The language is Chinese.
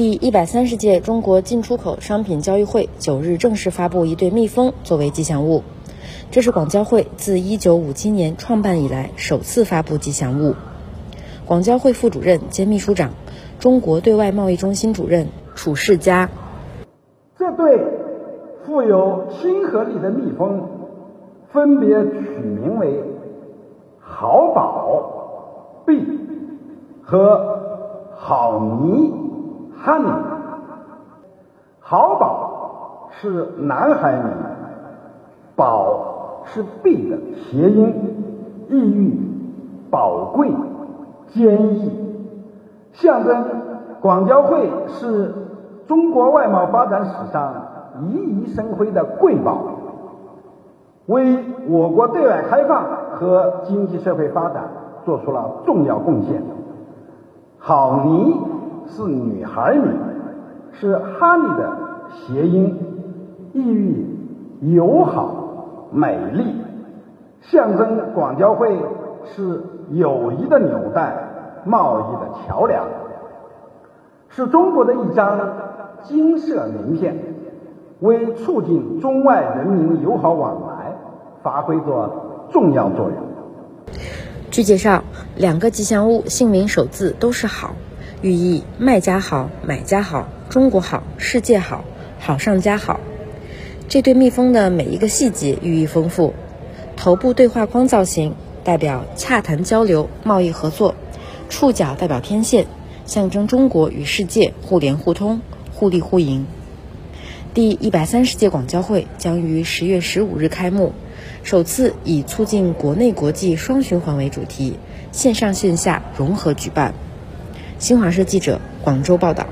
第一百三十届中国进出口商品交易会九日正式发布一对蜜蜂作为吉祥物，这是广交会自一九五七年创办以来首次发布吉祥物。广交会副主任兼秘书长、中国对外贸易中心主任楚世佳，这对富有亲和力的蜜蜂分别取名为好宝、B” 和好泥。Honey，好宝是男孩名，宝是币的谐音，意喻宝贵、坚毅，象征广交会是中国外贸发展史上熠熠生辉的瑰宝，为我国对外开放和经济社会发展做出了重要贡献。好泥。是女孩名，是 Honey 的谐音，意喻友好、美丽，象征广交会是友谊的纽带、贸易的桥梁，是中国的一张金色名片，为促进中外人民友好往来发挥着重要作用。据介绍，两个吉祥物姓名首字都是“好”。寓意卖家好，买家好，中国好，世界好，好上加好。这对蜜蜂的每一个细节寓意丰富。头部对话框造型代表洽谈交流、贸易合作；触角代表天线，象征中国与世界互联互通、互利互赢。第一百三十届广交会将于十月十五日开幕，首次以促进国内国际双循环为主题，线上线下融合举办。新华社记者广州报道。